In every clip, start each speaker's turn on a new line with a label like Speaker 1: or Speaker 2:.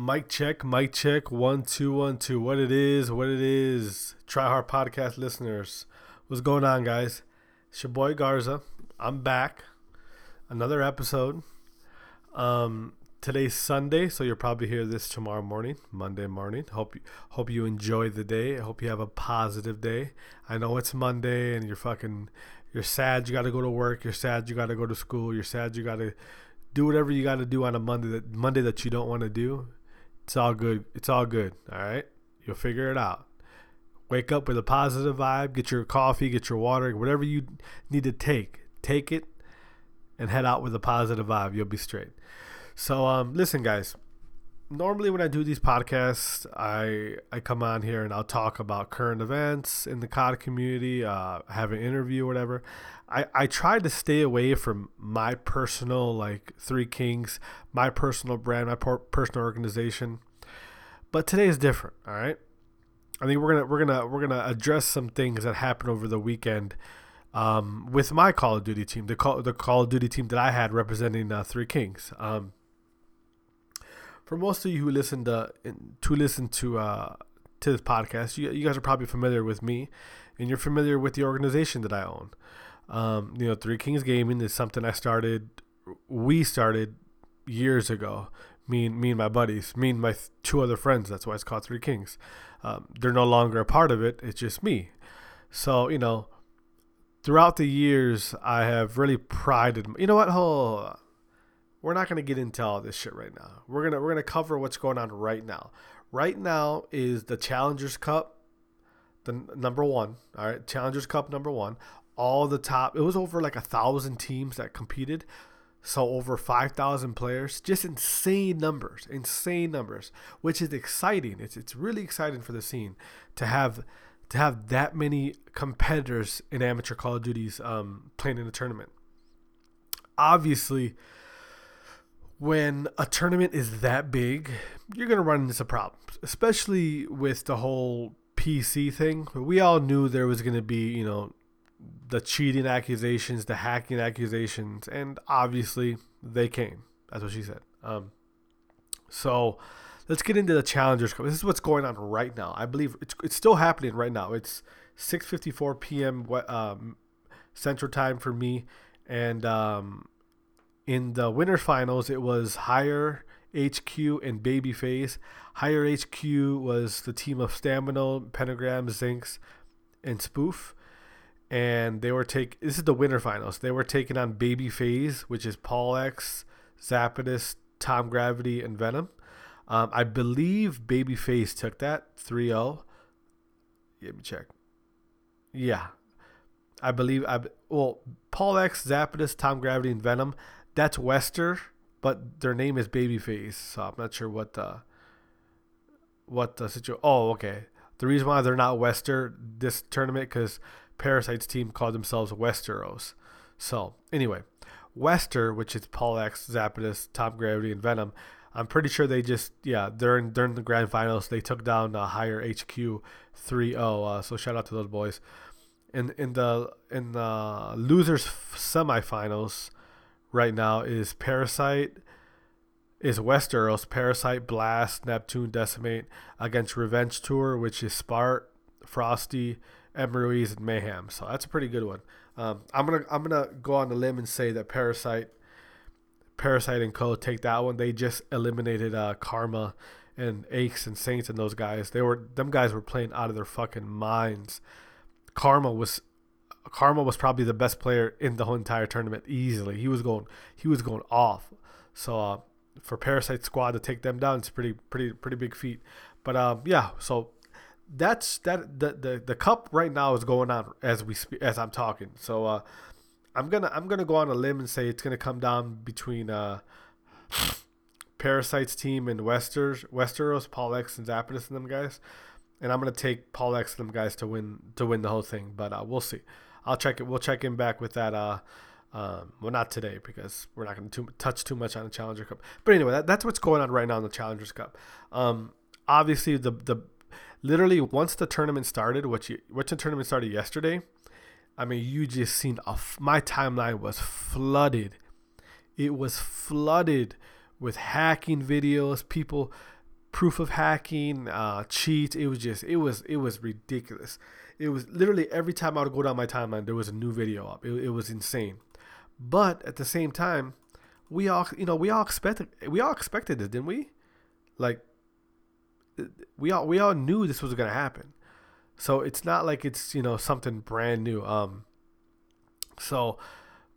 Speaker 1: Mic check, mic check, one, two, one, two. What it is, what it is. Try Hard Podcast listeners. What's going on, guys? It's your boy Garza. I'm back. Another episode. Um, today's Sunday, so you'll probably hear this tomorrow morning, Monday morning. Hope you hope you enjoy the day. I hope you have a positive day. I know it's Monday and you're fucking you're sad you gotta go to work, you're sad you gotta go to school, you're sad you gotta do whatever you gotta do on a Monday that Monday that you don't want to do. It's all good. It's all good. All right. You'll figure it out. Wake up with a positive vibe. Get your coffee, get your water, whatever you need to take. Take it and head out with a positive vibe. You'll be straight. So, um, listen, guys. Normally, when I do these podcasts, I I come on here and I'll talk about current events in the COD community, uh, have an interview, whatever. I I try to stay away from my personal like Three Kings, my personal brand, my per- personal organization. But today is different. All right. I think we're gonna we're gonna we're gonna address some things that happened over the weekend um, with my Call of Duty team, the Call the Call of Duty team that I had representing uh, Three Kings. Um, for most of you who listen to to listen to uh, to this podcast, you, you guys are probably familiar with me, and you're familiar with the organization that I own. Um, you know, Three Kings Gaming is something I started. We started years ago. Me and me and my buddies, me and my two other friends. That's why it's called Three Kings. Um, they're no longer a part of it. It's just me. So you know, throughout the years, I have really prided. You know what? Hold. On we're not going to get into all this shit right now. We're gonna we're gonna cover what's going on right now. Right now is the Challengers Cup, the number one. All right, Challengers Cup number one. All the top. It was over like a thousand teams that competed. So over five thousand players, just insane numbers, insane numbers, which is exciting. It's it's really exciting for the scene to have to have that many competitors in amateur Call of Duties um, playing in a tournament. Obviously, when a tournament is that big, you're to run into some problems, especially with the whole PC thing. We all knew there was to be, you know, the cheating accusations, the hacking accusations, and obviously they came. That's what she said. Um, so let's get into the Challengers Cup. This is what's going on right now. I believe it's, it's still happening right now. It's 6:54 p.m. Um, Central Time for me, and um, in the winners finals, it was Higher HQ and Babyface. Higher HQ was the team of Stamina, Pentagram, Zinx, and Spoof. And they were take. This is the winner finals. They were taking on Baby Babyface, which is Paul X, Zapdos, Tom Gravity, and Venom. Um, I believe Baby Babyface took that 3-0. Let me check. Yeah, I believe I well Paul X, Zapdos, Tom Gravity, and Venom that's Wester, but their name is Babyface, so I'm not sure what the what the situation. Oh, okay. The reason why they're not Wester this tournament because Parasite's team called themselves Westeros. So anyway, Wester, which is Paul X, Zapdos, Tom Gravity, and Venom. I'm pretty sure they just yeah during during the grand finals they took down a higher HQ 3-0. Uh, so shout out to those boys. In in the in the losers semifinals, right now is Parasite, is Westeros, Parasite, Blast, Neptune, Decimate against Revenge Tour, which is Spart, Frosty, Emery's, and Mayhem. So that's a pretty good one. Um, I'm gonna I'm gonna go on the limb and say that Parasite, Parasite and Co. take that one. They just eliminated uh, Karma and Aches and Saints and those guys. They were them guys were playing out of their fucking minds. Karma was Karma was probably the best player in the whole entire tournament easily. He was going he was going off. So uh, for Parasite Squad to take them down, it's pretty pretty pretty big feat. But um, yeah, so that's that the, the the cup right now is going on as we as I'm talking. So uh, I'm gonna I'm gonna go on a limb and say it's gonna come down between uh, Parasite's team and Westers Westeros, Paul X and Zapdos and them guys. And I'm gonna take Paul X and them guys to win to win the whole thing, but uh, we'll see. I'll check it. We'll check in back with that. Uh, um, well, not today because we're not going to touch too much on the Challenger Cup. But anyway, that, that's what's going on right now in the Challengers Cup. Um, obviously, the the literally once the tournament started, which you, which the tournament started yesterday. I mean, you just seen a, my timeline was flooded. It was flooded with hacking videos, people proof of hacking, uh, cheat. It was just it was it was ridiculous. It was literally every time I would go down my timeline, there was a new video up. It, it was insane. But at the same time, we all you know we all expected we all expected this, didn't we? Like we all we all knew this was gonna happen. So it's not like it's you know something brand new. Um, so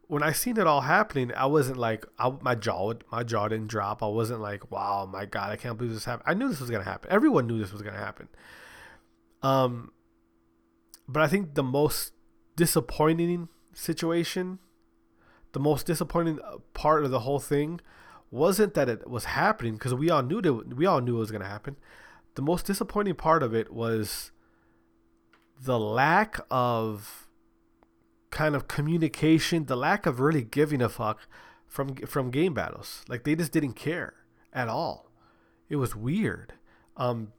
Speaker 1: when I seen it all happening, I wasn't like I, my jaw my jaw didn't drop. I wasn't like, wow, my god, I can't believe this happened. I knew this was gonna happen. Everyone knew this was gonna happen. Um, but I think the most disappointing situation, the most disappointing uh, part of the whole thing, wasn't that it was happening because we all knew that we all knew it was gonna happen. The most disappointing part of it was the lack of kind of communication, the lack of really giving a fuck from from game battles. Like they just didn't care at all. It was weird. Um,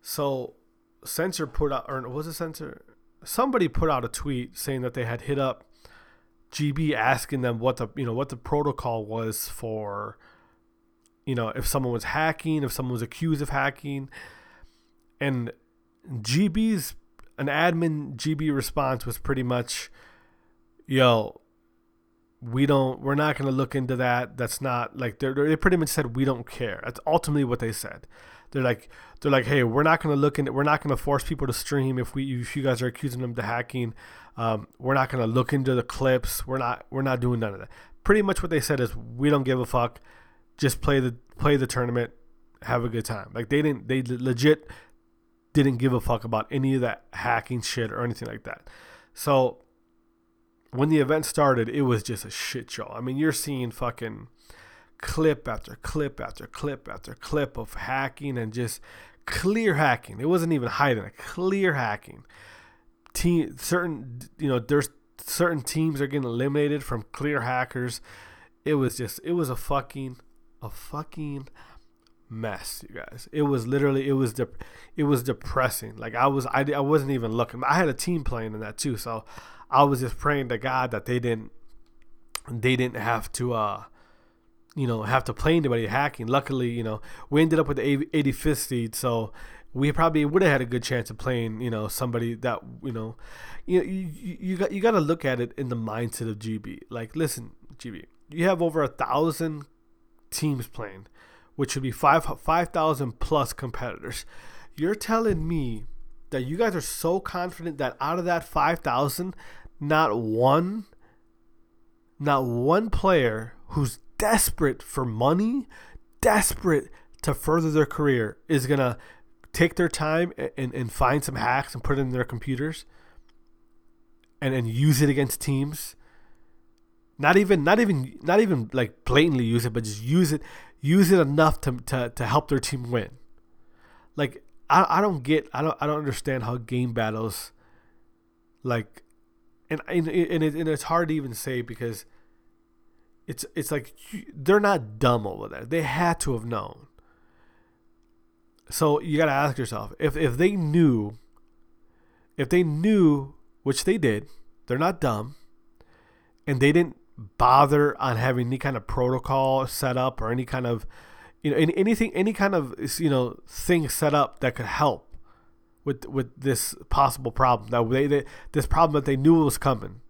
Speaker 1: so censor put out, or was it censor? Somebody put out a tweet saying that they had hit up GB asking them what the you know what the protocol was for you know if someone was hacking, if someone was accused of hacking, and GB's an admin GB response was pretty much, yo, we don't, we're not going to look into that. That's not like they they pretty much said we don't care. That's ultimately what they said. They're like, they're like, hey, we're not going to look into, we're not going to force people to stream if we, if you guys are accusing them of hacking. Um, we're not going to look into the clips. We're not, we're not doing none of that. Pretty much what they said is we don't give a fuck. Just play the, play the tournament, have a good time. Like they didn't, they legit didn't give a fuck about any of that hacking shit or anything like that. So when the event started, it was just a shit show. I mean, you're seeing fucking clip after clip after clip after clip of hacking and just clear hacking. It wasn't even hiding it, clear hacking. Team certain you know, there's certain teams are getting eliminated from clear hackers. It was just it was a fucking a fucking mess, you guys. It was literally it was de- it was depressing. Like I was I, I wasn't even looking. I had a team playing in that too, so I was just praying to God that they didn't they didn't have to uh you know have to play anybody hacking. Luckily, you know we ended up with the 85th seed, so we probably would have had a good chance of playing you know somebody that you know you you, you got you got to look at it in the mindset of GB. Like listen, GB, you have over a thousand teams playing which would be five five thousand plus competitors. You're telling me that you guys are so confident that out of that five thousand, not one, not one player who's desperate for money, desperate to further their career, is gonna take their time and, and find some hacks and put it in their computers and, and use it against teams not even not even not even like blatantly use it but just use it use it enough to, to, to help their team win. Like I, I don't get I don't I don't understand how game battles like and and, and, it, and it's hard to even say because it's it's like they're not dumb over there. They had to have known. So you got to ask yourself if if they knew if they knew which they did, they're not dumb and they didn't bother on having any kind of protocol set up or any kind of you know any, anything any kind of you know thing set up that could help with with this possible problem. That they, they this problem that they knew was coming.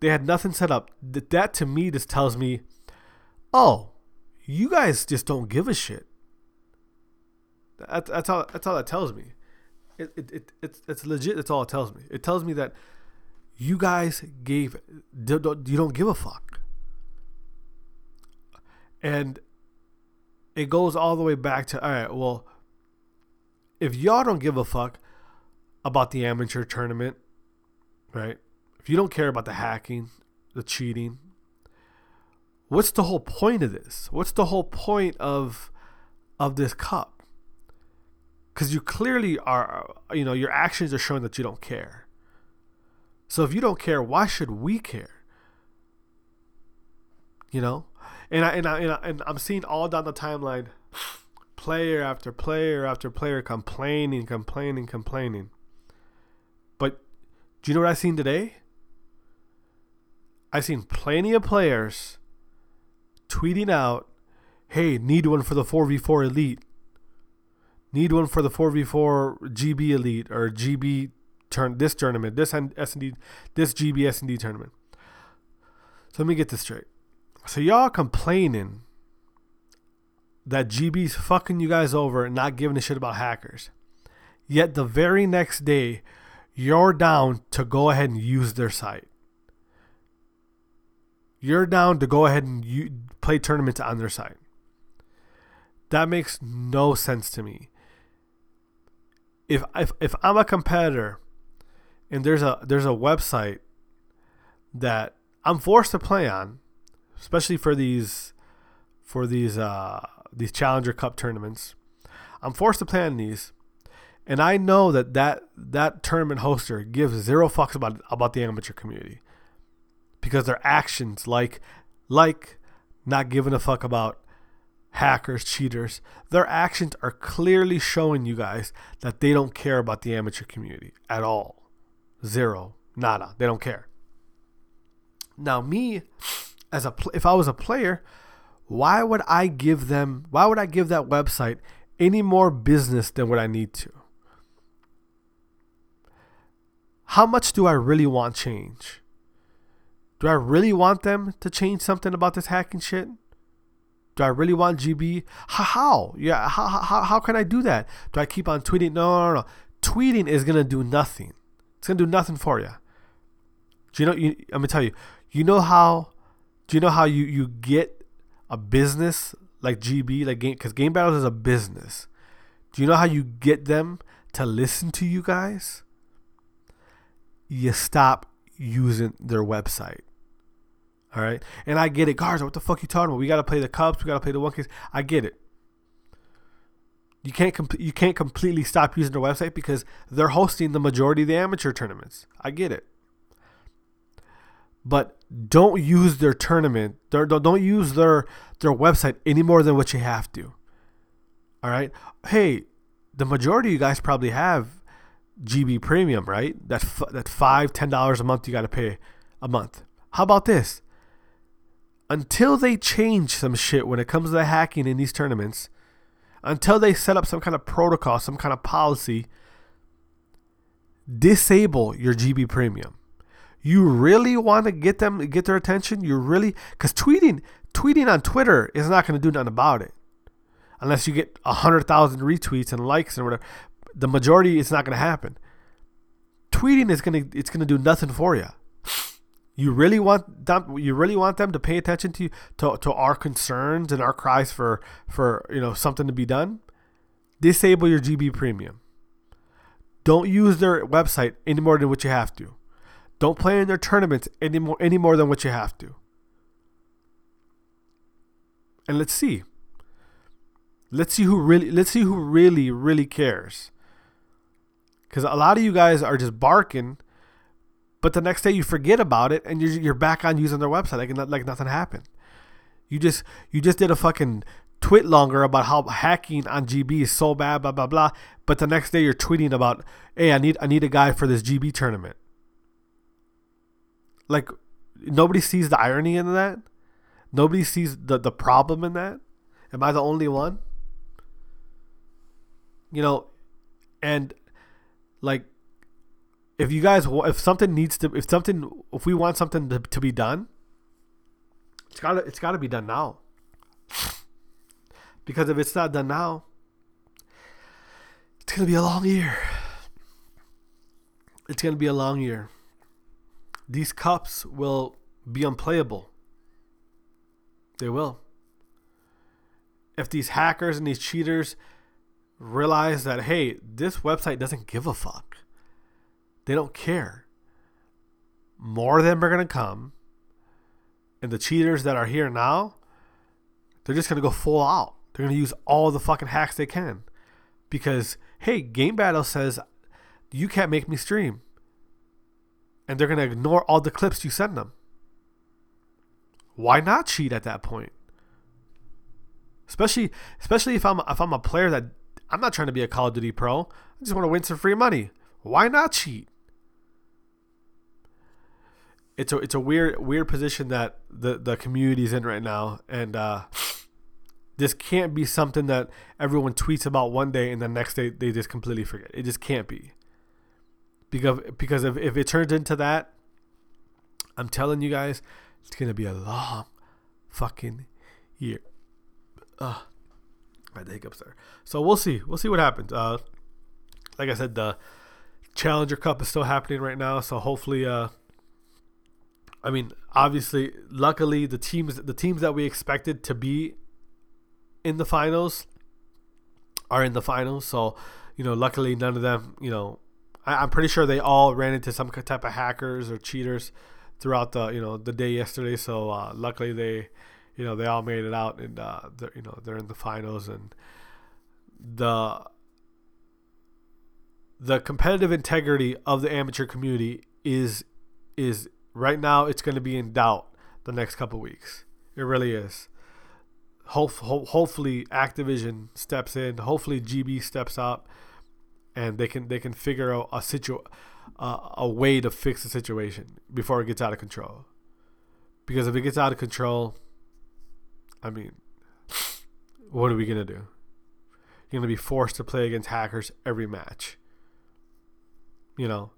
Speaker 1: They had nothing set up. That, that to me just tells me oh you guys just don't give a shit. That, that's all that's all that tells me. It, it, it, it's, it's legit that's all it tells me. It tells me that you guys gave you don't give a fuck. And it goes all the way back to all right well if y'all don't give a fuck about the amateur tournament right if you don't care about the hacking the cheating what's the whole point of this? What's the whole point of of this cup? Because you clearly are you know your actions are showing that you don't care so if you don't care, why should we care? You know, and I and I and, I, and I'm seeing all down the timeline, player after player after player complaining, complaining, complaining. But do you know what I seen today? I seen plenty of players tweeting out, "Hey, need one for the 4v4 elite." Need one for the 4v4 GB Elite or GB turn this tournament, this S&D, this GB S&D tournament. So let me get this straight. So y'all complaining that GB's fucking you guys over and not giving a shit about hackers. Yet the very next day, you're down to go ahead and use their site. You're down to go ahead and you, play tournaments on their site. That makes no sense to me. If, if if I'm a competitor and there's a there's a website that I'm forced to play on, especially for these for these uh, these Challenger Cup tournaments. I'm forced to play on these, and I know that that that tournament hoster gives zero fucks about about the amateur community because their actions, like like not giving a fuck about hackers, cheaters, their actions are clearly showing you guys that they don't care about the amateur community at all. Zero, nada. They don't care. Now, me, as a if I was a player, why would I give them? Why would I give that website any more business than what I need to? How much do I really want change? Do I really want them to change something about this hacking shit? Do I really want GB? How? Yeah, how, how, how can I do that? Do I keep on tweeting? No, no, no. Tweeting is going to do nothing. It's to do nothing for you. Do you know, you, I'm to tell you, you know how, do you know how you, you get a business like GB, like game, because Game Battles is a business. Do you know how you get them to listen to you guys? You stop using their website. All right, and I get it, Garza. What the fuck you talking about? We gotta play the Cups. We gotta play the one case. I get it. You can't comp- you can't completely stop using their website because they're hosting the majority of the amateur tournaments. I get it but don't use their tournament. Their, don't use their their website any more than what you have to. All right. Hey, the majority of you guys probably have GB Premium, right? That f- that five ten dollars a month you got to pay a month. How about this? Until they change some shit when it comes to the hacking in these tournaments, until they set up some kind of protocol, some kind of policy, disable your GB Premium. You really want to get them get their attention? You really because tweeting tweeting on twitter is not going to do nothing about it. Unless you get 100000 retweets and likes and whatever the majority it's not going to happen. Tweeting is going to it's going to do nothing for you you really want them you really want them to pay attention to to, to our concerns and our cries for for you know something to be done disable your gb premium don't use their website any more than what you have to don't play in their tournaments any more, any more than what you have to. And let's see. Let's see who really let's see who really really cares. Cuz a lot of you guys are just barking but the next day you forget about it and you're, you're back on using their website like like nothing happened. You just you just did a fucking tweet longer about how hacking on GB is so bad, blah blah blah. But the next day you're tweeting about, hey, I need I need a guy for this GB tournament. Like nobody sees the irony in that. Nobody sees the the problem in that. Am I the only one? You know, and like if you guys if something needs to if something if we want something to, to be done it's got to it's got to be done now because if it's not done now it's going to be a long year it's going to be a long year these cups will be unplayable. They will. If these hackers and these cheaters realize that, hey, this website doesn't give a fuck, they don't care. More of them are going to come. And the cheaters that are here now, they're just going to go full out. They're going to use all the fucking hacks they can. Because, hey, Game Battle says, you can't make me stream and they're going to ignore all the clips you send them. Why not cheat at that point? Especially especially if I'm if I'm a player that I'm not trying to be a Call of Duty pro. I just want to win some free money. Why not cheat? It's a it's a weird weird position that the the community's in right now and uh This can't be something that everyone tweets about one day and the next day they just completely forget. It just can't be. Because because if, if it turns into that, I'm telling you guys, it's gonna be a long fucking year. Ugh. I had the hiccups there. So we'll see. We'll see what happens. Uh, like I said, the Challenger Cup is still happening right now. So hopefully, uh, I mean, obviously, luckily, the teams the teams that we expected to be in the finals are in the finals. So, you know, luckily, none of them. You know, I, am pretty sure they all ran into some type of hackers or cheaters throughout the you know the day yesterday. So uh, luckily, they you know they all made it out and uh, they're, you know they're in the finals and the the competitive integrity of the amateur community is is right now it's going to be in doubt the next couple weeks. It really is. Hope, hopefully Activision steps in. Hopefully GB steps up, and they can they can figure out a situ uh, a way to fix the situation before it gets out of control. Because if it gets out of control, I mean, what are we gonna do? You're gonna be forced to play against hackers every match. You know,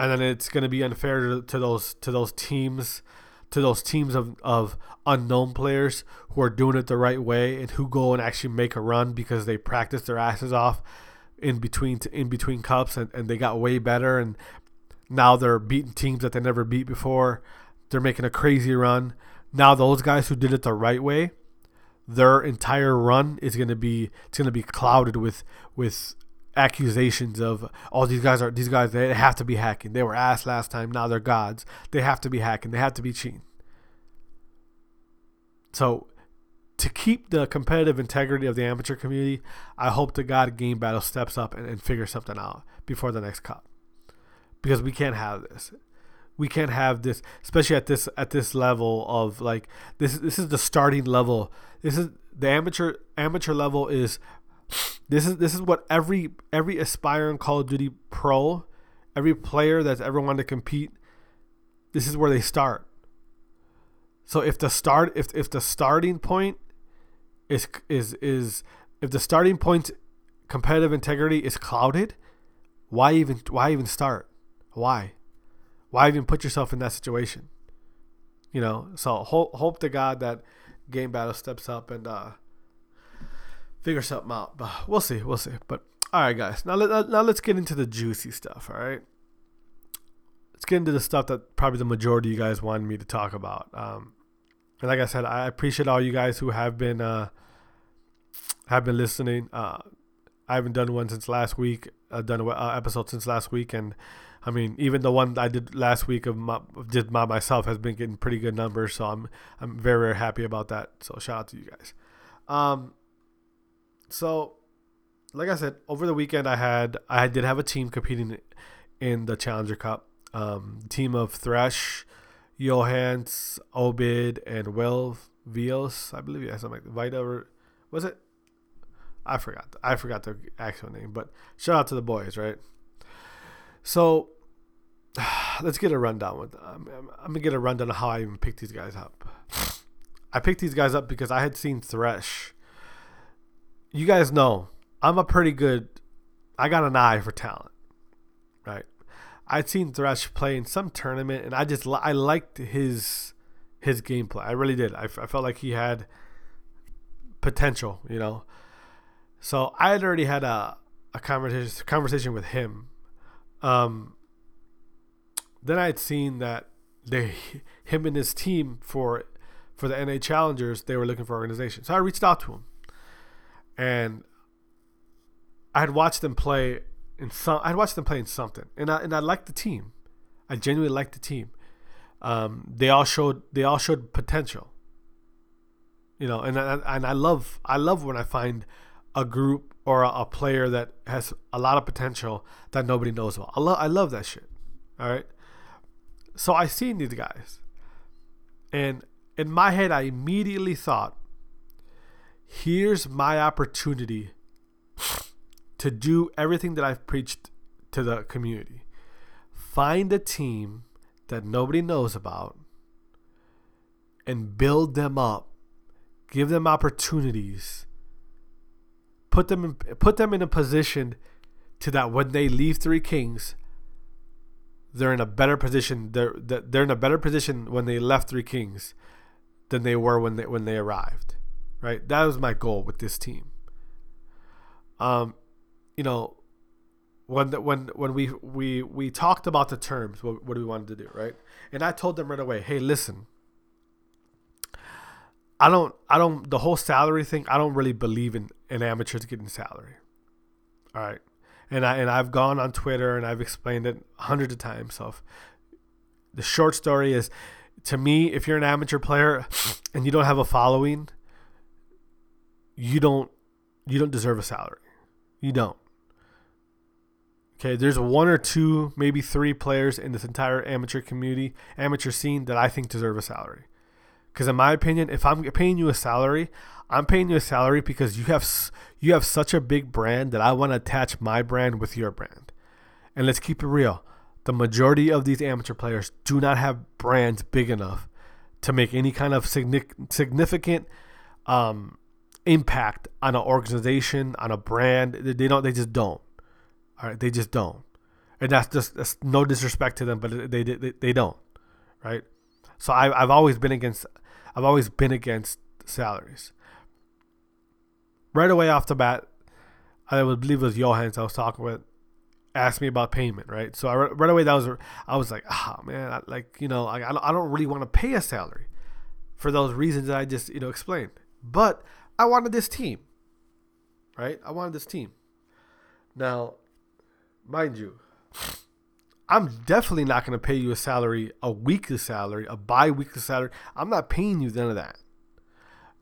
Speaker 1: and then it's gonna be unfair to, to those to those teams, to those teams of of unknown players who are doing it the right way and who go and actually make a run because they practice their asses off in between in between cups and, and they got way better and now they're beating teams that they never beat before. They're making a crazy run now those guys who did it the right way, their entire run is going to be it's going to be clouded with with accusations of oh these guys are these guys they have to be hacking. They were ass last time, now they're gods. They have to be hacking. They have to be cheating. So to keep the competitive integrity of the amateur community, I hope the God Game Battle steps up and, and figures something out before the next cup. Because we can't have this we can't have this especially at this at this level of like this this is the starting level this is the amateur amateur level is this is this is what every every aspiring call of duty pro every player that's ever wanted to compete this is where they start. So if the start if if the starting point is is is if the starting point competitive integrity is clouded why even why even start? Why? Why even put yourself in that situation? You know, so hope hope to God that game battle steps up and uh, figure something out. But we'll see, we'll see. But all right, guys, now let now let's get into the juicy stuff. All right, let's get into the stuff that probably the majority of you guys wanted me to talk about. Um, and like I said, I appreciate all you guys who have been uh, have been listening. Uh, I haven't done one since last week. I've done an uh, episode since last week, and I mean, even the one I did last week of my, did my myself has been getting pretty good numbers, so I'm I'm very very happy about that. So shout out to you guys. Um, so like I said, over the weekend I had I did have a team competing in the Challenger Cup. Um, team of Thresh, Johans, Obid, and Will Vios. I believe yeah, something like Vita. Was it? I forgot. I forgot the actual name, but shout out to the boys, right? So let's get a rundown with. Um, I'm gonna get a rundown of how I even picked these guys up. I picked these guys up because I had seen Thresh. You guys know I'm a pretty good. I got an eye for talent, right? I'd seen Thresh play in some tournament, and I just I liked his his gameplay. I really did. I, I felt like he had potential, you know. So I had already had a a conversation conversation with him um, then I had seen that they, him and his team for for the NA Challengers, they were looking for organization. So I reached out to him, and I had watched them play in some. I had watched them play in something, and I and I liked the team. I genuinely liked the team. Um, they all showed they all showed potential. You know, and I, and I love I love when I find a group or a, a, player that has a lot of potential that nobody knows about. I love I love that shit. All right. So I seen these guys, and in my head, I immediately thought, "Here's my opportunity to do everything that I've preached to the community. Find a team that nobody knows about, and build them up give them opportunities, put them in, put them in a position to that when they leave Three Kings, they're in a better position. They're they're in a better position when they left Three Kings than they were when they when they arrived. Right? That was my goal with this team. Um, you know, when the, when when we we we talked about the terms, what, what we wanted to do, right? And I told them right away, hey, listen. I don't I don't the whole salary thing, I don't really believe in, in amateurs getting salary. All right. And I and I've gone on Twitter and I've explained it hundreds of times. So the short story is to me, if you're an amateur player and you don't have a following, you don't you don't deserve a salary. You don't. Okay, there's one or two, maybe three players in this entire amateur community, amateur scene that I think deserve a salary. Because in my opinion, if I'm paying you a salary, I'm paying you a salary because you have you have such a big brand that I want to attach my brand with your brand. And let's keep it real. The majority of these amateur players do not have brands big enough to make any kind of significant um, impact on an organization, on a brand. They don't. They just don't. All right, they just don't, and that's just that's no disrespect to them, but they they, they don't, right? So I, I've always been against, I've always been against salaries. Right away off the bat, I would believe it was Johans I was talking with, asked me about payment, right? So I right away that was I was like, ah oh, man, I, like you know, I I don't really want to pay a salary for those reasons that I just you know explained, but I wanted this team, right? I wanted this team. Now, mind you, I'm definitely not going to pay you a salary, a weekly salary, a bi-weekly salary. I'm not paying you none of that.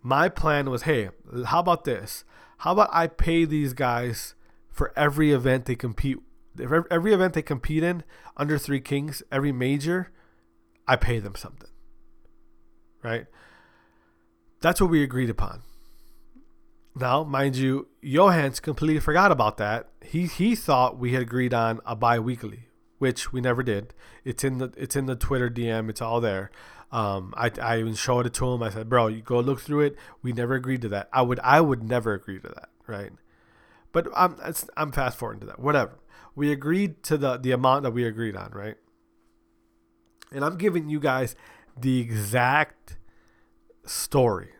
Speaker 1: My plan was, hey, how about this? How about I pay these guys for every event they compete, every event they compete in under Three Kings, every major, I pay them something. Right? That's what we agreed upon. Now, mind you, Johans completely forgot about that. He he thought we had agreed on a bi-weekly, which we never did. It's in the it's in the Twitter DM. It's all there. Um, I, I even showed it to him. I said, "Bro, you go look through it. We never agreed to that. I would I would never agree to that, right?" But I'm I'm fast forwarding to that. Whatever. We agreed to the the amount that we agreed on, right? And I'm giving you guys the exact story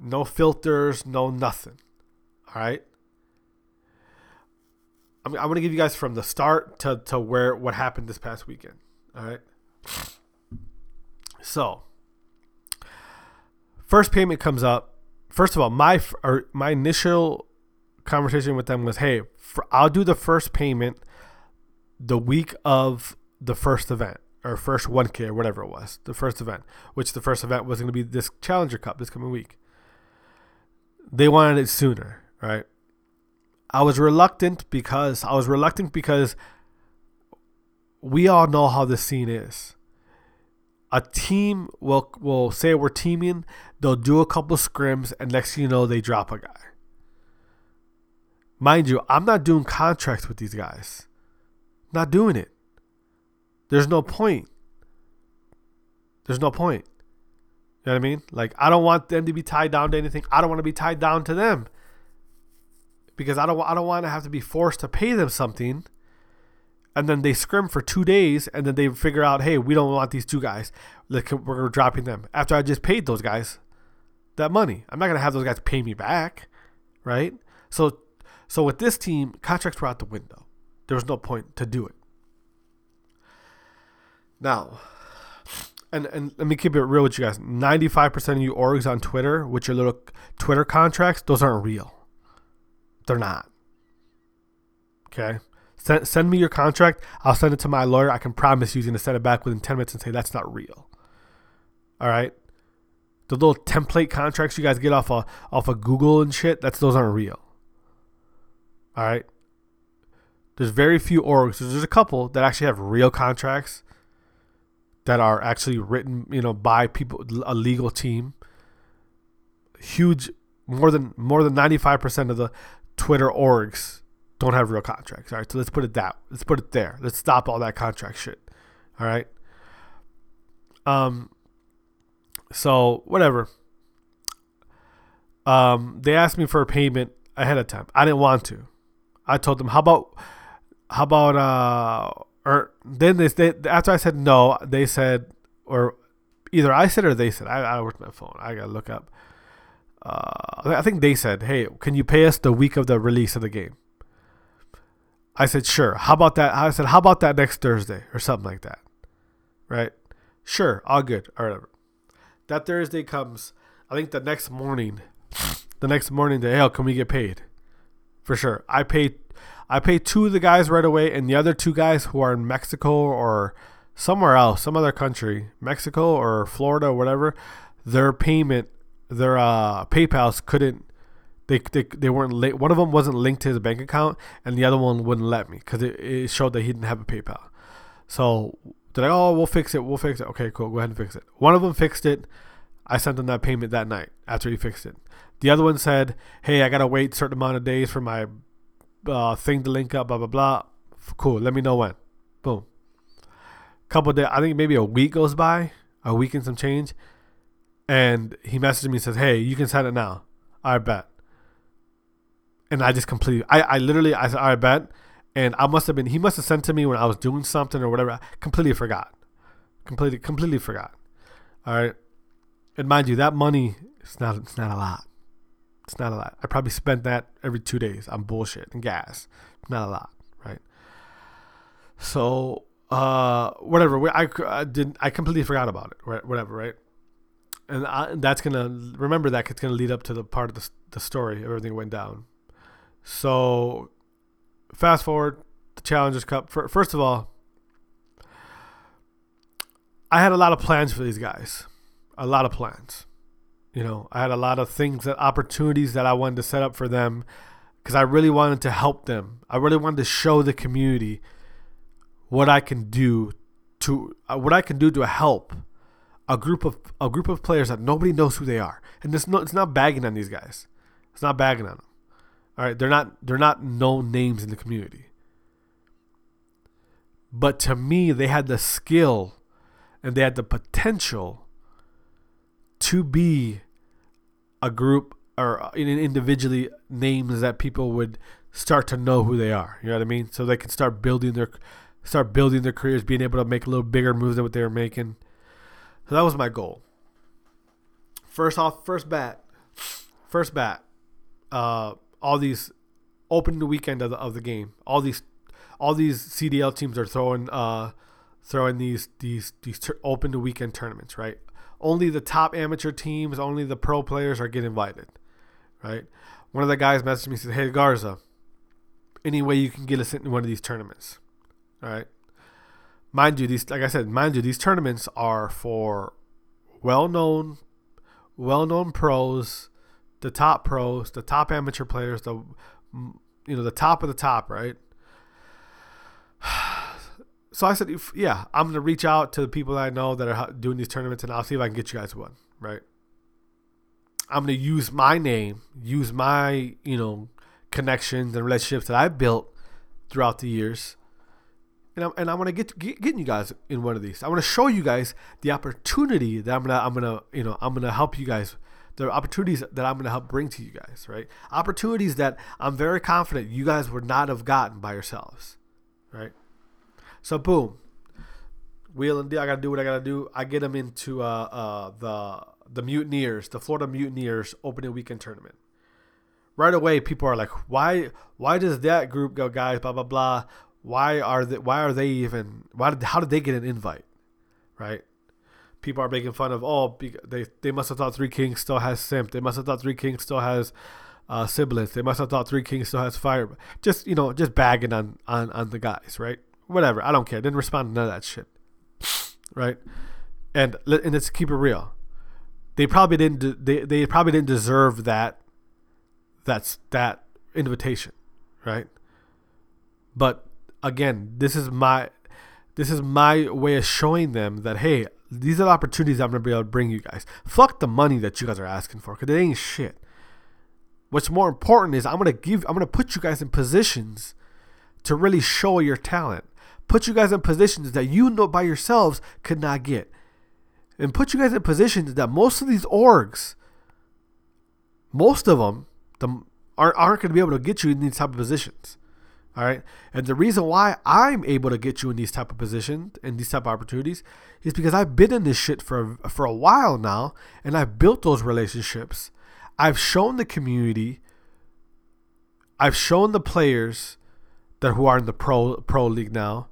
Speaker 1: no filters, no nothing. All right. I'm, I'm going to give you guys from the start to, to where what happened this past weekend. All right. So, first payment comes up. First of all, my or my initial conversation with them was, "Hey, for, I'll do the first payment the week of the first event or first 1K or whatever it was, the first event, which the first event was going to be this Challenger Cup this coming week they wanted it sooner, right? I was reluctant because I was reluctant because we all know how the scene is. A team will will say we're teaming, they'll do a couple scrims, and next thing you know, they drop a guy. Mind you, I'm not doing contracts with these guys. Not doing it. There's no point. There's no point. You know what I mean? Like I don't want them to be tied down to anything. I don't want to be tied down to them. Because I don't I don't want to have to be forced to pay them something. And then they scrim for two days, and then they figure out, hey, we don't want these two guys. Like we're dropping them after I just paid those guys that money. I'm not gonna have those guys pay me back, right? So, so with this team, contracts were out the window. There was no point to do it. Now, and and let me keep it real with you guys. Ninety five percent of you orgs on Twitter with your little Twitter contracts, those aren't real. They're not. Okay. Send, send me your contract. I'll send it to my lawyer. I can promise you he's gonna send it back within ten minutes and say that's not real. All right. The little template contracts you guys get off of off of Google and shit, that's those aren't real. All right. There's very few orgs. There's a couple that actually have real contracts that are actually written, you know, by people, a legal team. Huge, more than more than ninety five percent of the Twitter orgs don't have real contracts. All right, so let's put it that. Let's put it there. Let's stop all that contract shit. All right. Um. So whatever. um, they asked me for a payment ahead of time. I didn't want to. I told them, how about, how about, uh, or then they, they after I said no, they said, or either I said or they said, I, I worked my phone. I gotta look up. Uh, I think they said, hey, can you pay us the week of the release of the game? I said, sure. How about that? I said, how about that next Thursday or something like that? Right? Sure, all good, or whatever. That Thursday comes. I think the next morning, the next morning, the hell, can we get paid? For sure. I paid I paid two of the guys right away, and the other two guys who are in Mexico or somewhere else, some other country, Mexico or Florida or whatever, their payment, their uh, PayPal's couldn't. They, they, they weren't li- one of them wasn't linked to his bank account and the other one wouldn't let me because it, it showed that he didn't have a PayPal. So they're like, oh, we'll fix it. We'll fix it. Okay, cool. Go ahead and fix it. One of them fixed it. I sent them that payment that night after he fixed it. The other one said, hey, I got to wait a certain amount of days for my uh, thing to link up, blah blah blah. Cool. Let me know when. Boom. Couple days, I think maybe a week goes by, a week and some change, and he messaged me and says, "Hey, you can sign it now." I bet. And I just completely, I, I literally, I said, "I bet," and I must have been, he must have sent to me when I was doing something or whatever. I completely forgot, completely, completely forgot. All right, and mind you, that money, it's not, it's not a lot. It's not a lot. I probably spent that every two days on bullshit and gas. Not a lot, right? So, uh, whatever. I, I did. I completely forgot about it. Right? Whatever, right? And, I, that's gonna remember that it's gonna lead up to the part of the the story. Everything went down. So, fast forward the Challengers Cup. First of all, I had a lot of plans for these guys. A lot of plans. You know, I had a lot of things that opportunities that I wanted to set up for them because I really wanted to help them. I really wanted to show the community what I can do to uh, what I can do to help a group of a group of players that nobody knows who they are. And it's not it's not bagging on these guys. It's not bagging on them. All right, they're not they're not known names in the community. But to me, they had the skill and they had the potential to be a group or individually names that people would start to know who they are. You know what I mean? So they can start building their start building their careers, being able to make a little bigger moves than what they were making. So that was my goal. First off, first bat, first bat. Uh, all these open the weekend of the, of the game. All these all these CDL teams are throwing uh, throwing these these these ter- open the weekend tournaments, right? Only the top amateur teams, only the pro players are getting invited, right? One of the guys messaged me and said, "Hey Garza, any way you can get us into one of these tournaments?" All right. Mind you, these like I said, mind you, these tournaments are for well-known, well-known pros, the top pros, the top amateur players, the you know the top of the top, right? So I said, yeah, I'm gonna reach out to the people that I know that are doing these tournaments, and I'll see if I can get you guys one. Right. I'm gonna use my name, use my you know connections and relationships that I built throughout the years, and I'm and I'm gonna get, get getting you guys in one of these. I want to show you guys the opportunity that I'm gonna I'm gonna you know I'm gonna help you guys. The opportunities that I'm gonna help bring to you guys, right? Opportunities that I'm very confident you guys would not have gotten by yourselves, right? So boom, wheel and deal. I gotta do what I gotta do. I get them into uh, uh, the the Mutineers, the Florida Mutineers opening weekend tournament. Right away, people are like, "Why? Why does that group go, guys? Blah blah blah. Why are they? Why are they even? Why did? How did they get an invite? Right? People are making fun of. Oh, they they must have thought Three Kings still has Simp. They must have thought Three Kings still has uh, siblings. They must have thought Three Kings still has Fire. Just you know, just bagging on on on the guys, right? Whatever. I don't care. Didn't respond to none of that shit. Right? And and let's keep it real. They probably didn't. They they probably didn't deserve that. That's that invitation, right? But again, this is my this is my way of showing them that hey, these are the opportunities I'm gonna be able to bring you guys. Fuck the money that you guys are asking for, cause it ain't shit. What's more important is I'm gonna give I'm gonna put you guys in positions to really show your talent put you guys in positions that you know by yourselves could not get. And put you guys in positions that most of these orgs most of them the, aren't, aren't going to be able to get you in these type of positions. All right. And the reason why I'm able to get you in these type of positions and these type of opportunities is because I've been in this shit for for a while now and I've built those relationships. I've shown the community I've shown the players that who are in the pro pro league now.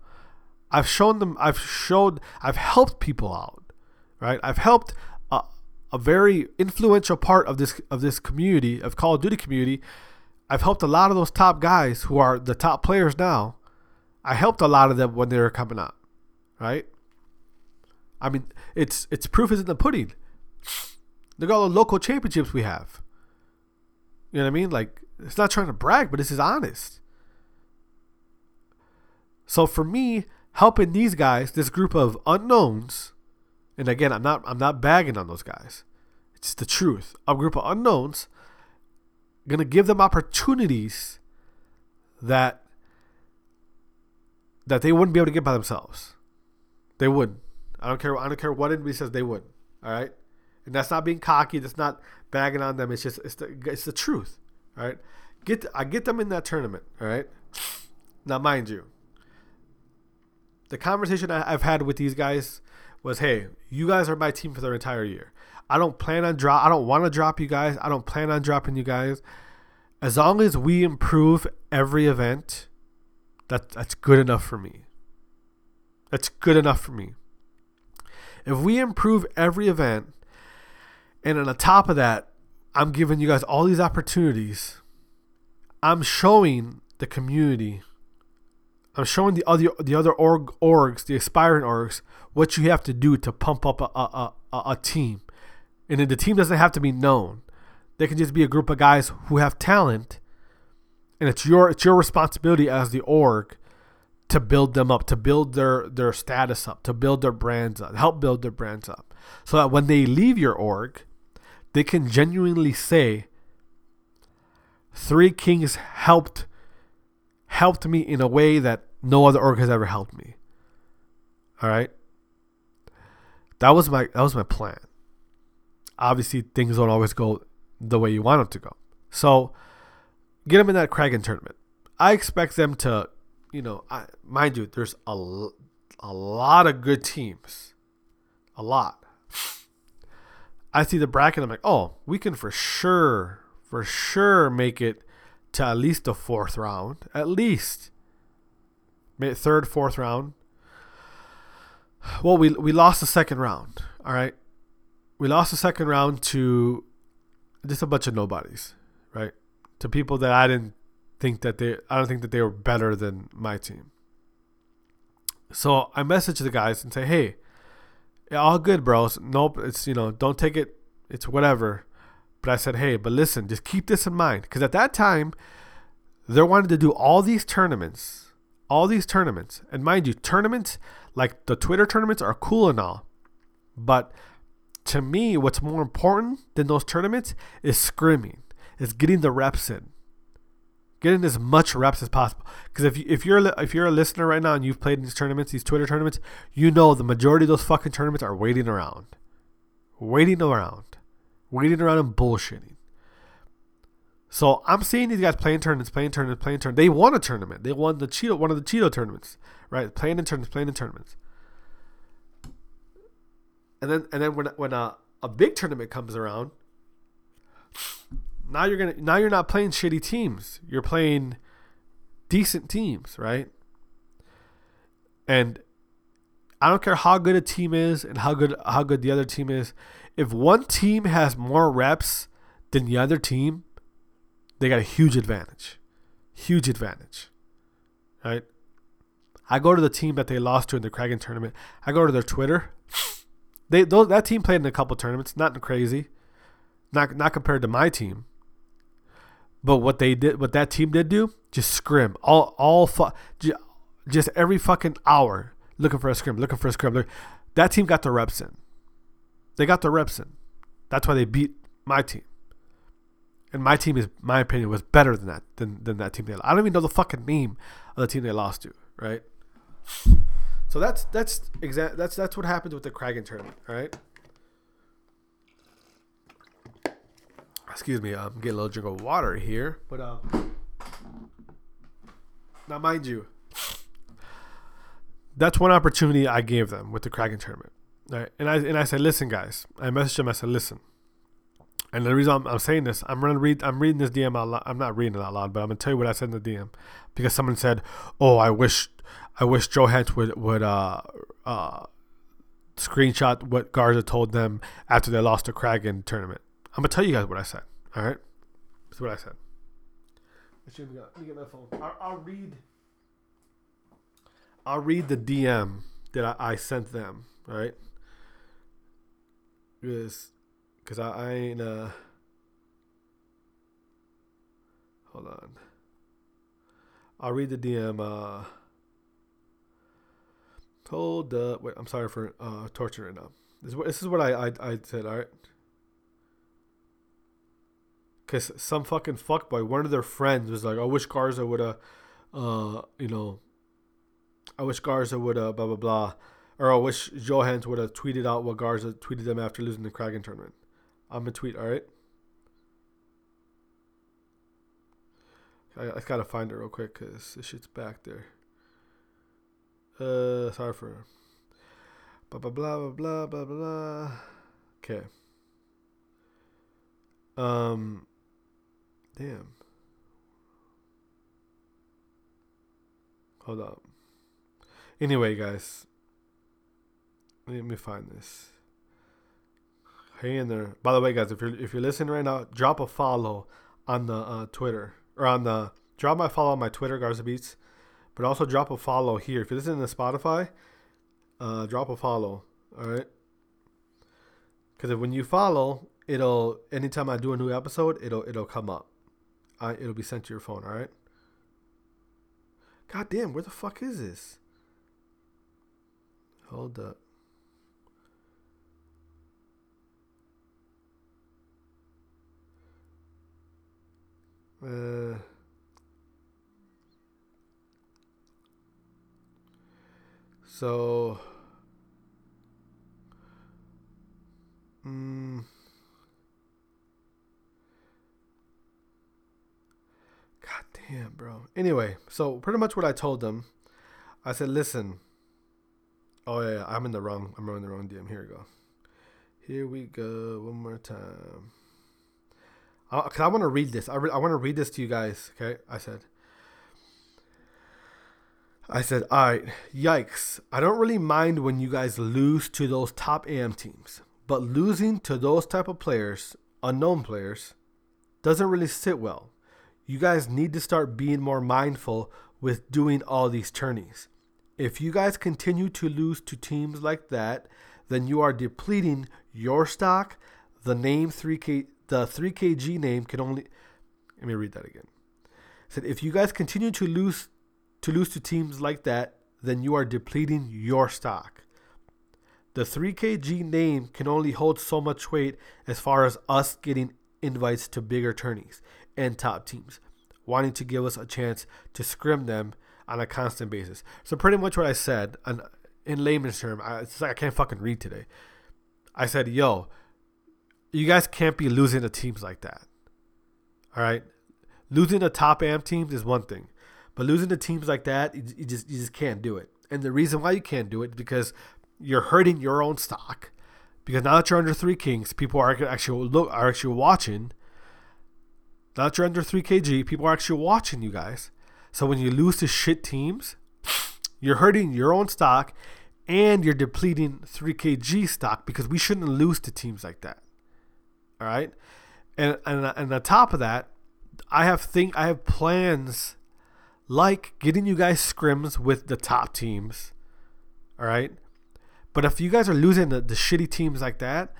Speaker 1: I've shown them I've showed I've helped people out. Right? I've helped a, a very influential part of this of this community, of Call of Duty community I've helped a lot of those top guys who are the top players now. I helped a lot of them when they were coming up, right? I mean, it's it's proof is in the pudding. Look at all the local championships we have. You know what I mean? Like, it's not trying to brag, but this is honest. So for me, helping these guys, this group of unknowns, and again, I'm not I'm not bagging on those guys. It's the truth. A group of unknowns going to give them opportunities that that they wouldn't be able to get by themselves. They wouldn't. I don't care. I don't care what anybody says. They wouldn't. All right, and that's not being cocky. That's not bagging on them. It's just it's the it's the truth. All right, get I get them in that tournament. All right. Now, mind you, the conversation I've had with these guys was, "Hey, you guys are my team for the entire year. I don't plan on drop. I don't want to drop you guys. I don't plan on dropping you guys. As long as we improve every event, that that's good enough for me. That's good enough for me. If we improve every event, and on the top of that, I'm giving you guys all these opportunities. I'm showing the community. I'm showing the other the other org, orgs, the aspiring orgs, what you have to do to pump up a, a, a, a team. And then the team doesn't have to be known. They can just be a group of guys who have talent, and it's your it's your responsibility as the org to build them up, to build their their status up, to build their brands up, help build their brands up, so that when they leave your org, they can genuinely say, Three Kings helped helped me in a way that no other org has ever helped me. All right. That was my that was my plan obviously things don't always go the way you want them to go. So get them in that Kraken tournament. I expect them to, you know, I, mind you, there's a, a lot of good teams. A lot. I see the bracket. I'm like, oh, we can for sure, for sure make it to at least the fourth round. At least. Third, fourth round. Well, we, we lost the second round. All right we lost the second round to just a bunch of nobodies, right? To people that I didn't think that they I don't think that they were better than my team. So I message the guys and say, "Hey, all good, bros. Nope, it's you know, don't take it. It's whatever." But I said, "Hey, but listen, just keep this in mind because at that time, they wanted to do all these tournaments, all these tournaments, and mind you, tournaments like the Twitter tournaments are cool and all, but to me, what's more important than those tournaments is scrimming, is getting the reps in, getting as much reps as possible. Because if you, if you're if you're a listener right now and you've played in these tournaments, these Twitter tournaments, you know the majority of those fucking tournaments are waiting around, waiting around, waiting around and bullshitting. So I'm seeing these guys playing tournaments, playing tournaments, playing tournaments. They won a tournament. They won the Cheeto, one of the Cheeto tournaments, right? Playing in tournaments, playing in tournaments and then and then when when a, a big tournament comes around, now you're gonna now you're not playing shitty teams. You're playing decent teams, right? And I don't care how good a team is and how good how good the other team is. If one team has more reps than the other team, they got a huge advantage. Huge advantage. Right? I go to the team that they lost to in the Kraken tournament. I go to their Twitter. They those, that team played in a couple tournaments, nothing crazy, not not compared to my team. But what they did, what that team did do, just scrim all all fu- just every fucking hour looking for a scrim, looking for a scrim. That team got the reps in. They got the reps in. That's why they beat my team. And my team is, my opinion, was better than that than, than that team. They, I don't even know the fucking name of the team they lost to. Right. So that's that's exa- that's that's what happens with the Kraken tournament, right? Excuse me, I'm getting a little drink of water here. But um, now mind you, that's one opportunity I gave them with the Kraken tournament. Right? And I and I said, listen, guys. I messaged them. I said, listen. And the reason I'm, I'm saying this, I'm gonna read. I'm reading this DM out loud. I'm not reading it out loud, but I'm gonna tell you what I said in the DM because someone said, "Oh, I wish, I wish Johans would would uh uh screenshot what Garza told them after they lost the Kraken tournament." I'm gonna tell you guys what I said. All right, this is what I said. Let me get my phone. I'll, I'll read. I'll read the DM that I, I sent them. Right. Because, cause I, I ain't uh. Hold on. I'll read the DM. Uh. Told uh wait I'm sorry for uh torturing now. This is what this is what I I, I said. All right. Cause some fucking fuckboy, one of their friends was like, "I wish Garza would have, uh, you know, I wish Garza would have blah blah blah." or I wish Johans would have tweeted out what Garza tweeted them after losing the Kraken tournament. I'm gonna tweet, all right. I, I gotta find it real quick because this shit's back there. Uh, sorry for. Blah blah blah blah blah blah blah. Okay. Um. Damn. Hold up. Anyway, guys, let me find this. Hey in there. By the way, guys, if you're if you're listening right now, drop a follow on the uh, Twitter or on the drop my follow on my Twitter, Garza Beats, but also drop a follow here. If you're listening to Spotify, uh, drop a follow. All right. Because when you follow, it'll anytime I do a new episode, it'll it'll come up. I, it'll be sent to your phone. All right. God damn, where the fuck is this? Hold up. Uh, so, mm, God damn, bro. Anyway, so pretty much what I told them, I said, listen. Oh yeah, I'm in the wrong. I'm in the wrong DM. Here we go. Here we go. One more time because I want to read this. I, re- I want to read this to you guys. Okay, I said. I said, all right, yikes. I don't really mind when you guys lose to those top AM teams, but losing to those type of players, unknown players, doesn't really sit well. You guys need to start being more mindful with doing all these tourneys. If you guys continue to lose to teams like that, then you are depleting your stock, the name 3K the 3KG name can only let me read that again. It said if you guys continue to lose to lose to teams like that, then you are depleting your stock. The 3KG name can only hold so much weight as far as us getting invites to bigger tourneys and top teams, wanting to give us a chance to scrim them on a constant basis. So pretty much what I said, in layman's term, I, it's like I can't fucking read today. I said, "Yo, you guys can't be losing to teams like that. All right, losing to top AM teams is one thing, but losing to teams like that, you, you just you just can't do it. And the reason why you can't do it is because you're hurting your own stock. Because now that you're under three kings, people are actually look are actually watching. Now that you're under three kg, people are actually watching you guys. So when you lose to shit teams, you're hurting your own stock, and you're depleting three kg stock because we shouldn't lose to teams like that. All right, and and and on top of that, I have think I have plans like getting you guys scrims with the top teams. All right, but if you guys are losing the, the shitty teams like that,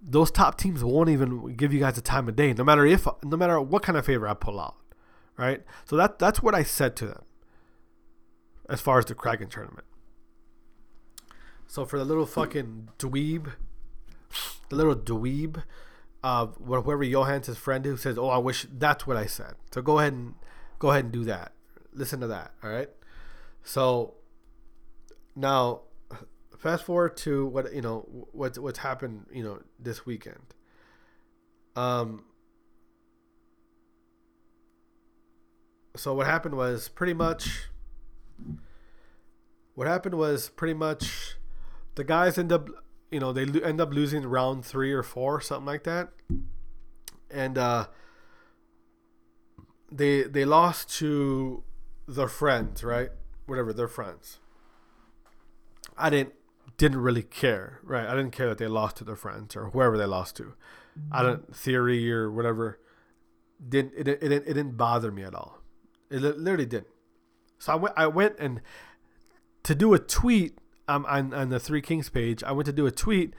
Speaker 1: those top teams won't even give you guys the time of day, no matter if no matter what kind of favor I pull out. Right, so that that's what I said to them as far as the Kraken tournament. So for the little fucking dweeb the little dweeb, uh, whoever Johan's friend who says, "Oh, I wish that's what I said." So go ahead and go ahead and do that. Listen to that. All right. So now, fast forward to what you know what's what's happened you know this weekend. Um, so what happened was pretty much. What happened was pretty much, the guys end up, you know, they lo- end up losing round three or four, something like that, and uh, they they lost to their friends, right? Whatever, their friends. I didn't didn't really care, right? I didn't care that they lost to their friends or whoever they lost to. I don't theory or whatever. Didn't it? It, it, it didn't bother me at all. It literally didn't. So I went. I went and to do a tweet um, on on the Three Kings page. I went to do a tweet,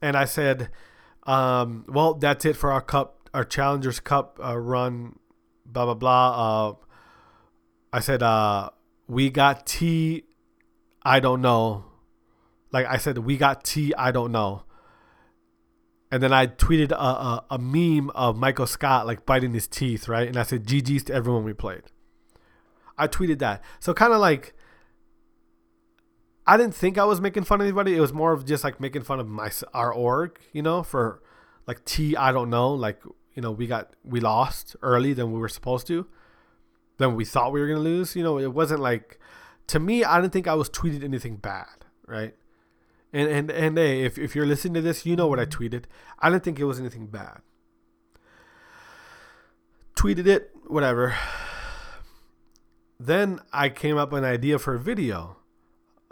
Speaker 1: and I said, um, "Well, that's it for our cup, our Challengers Cup uh, run." Blah blah blah. Uh, I said, uh, "We got T. I don't know." Like I said, "We got T. I don't know." And then I tweeted a, a, a meme of Michael Scott like biting his teeth, right? And I said, "GG's to everyone we played." I tweeted that. So kind of like I didn't think I was making fun of anybody. It was more of just like making fun of my our org, you know, for like T. I don't know, like you know, we got we lost early than we were supposed to, than we thought we were gonna lose. You know, it wasn't like to me. I didn't think I was tweeted anything bad, right? And and and hey, if if you're listening to this, you know what I tweeted. I didn't think it was anything bad. Tweeted it, whatever. Then I came up with an idea for a video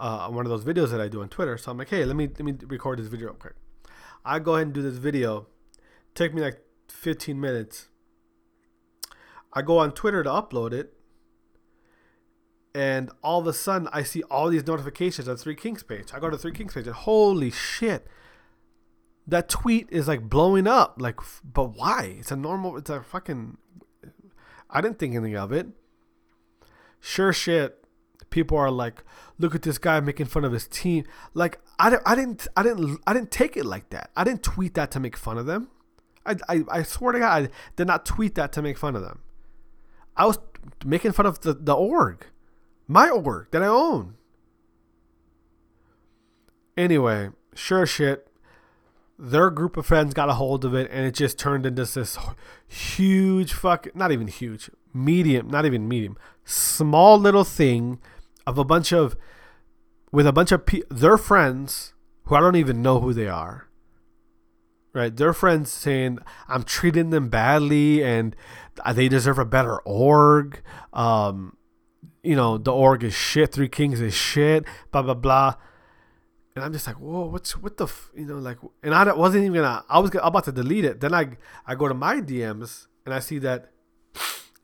Speaker 1: uh, one of those videos that I do on Twitter. So I'm like, hey, let me let me record this video real quick. I go ahead and do this video. Take me like 15 minutes. I go on Twitter to upload it, and all of a sudden I see all these notifications on Three Kings page. I go to Three Kings page, and holy shit, that tweet is like blowing up. Like, but why? It's a normal. It's a fucking. I didn't think anything of it. Sure shit people are like, look at this guy making fun of his team. Like I, I didn't I didn't I didn't take it like that. I didn't tweet that to make fun of them. I, I, I swear to God, I did not tweet that to make fun of them. I was making fun of the, the org, my org that I own. Anyway, sure shit, their group of friends got a hold of it and it just turned into this huge fuck not even huge medium not even medium small little thing of a bunch of with a bunch of pe- their friends who I don't even know who they are. Right, their friends saying I'm treating them badly and they deserve a better org. Um, you know, the org is shit. Three Kings is shit. Blah blah blah. And I'm just like, whoa, what's what the, f-? you know, like, and I wasn't even gonna. I was about to delete it. Then I I go to my DMs and I see that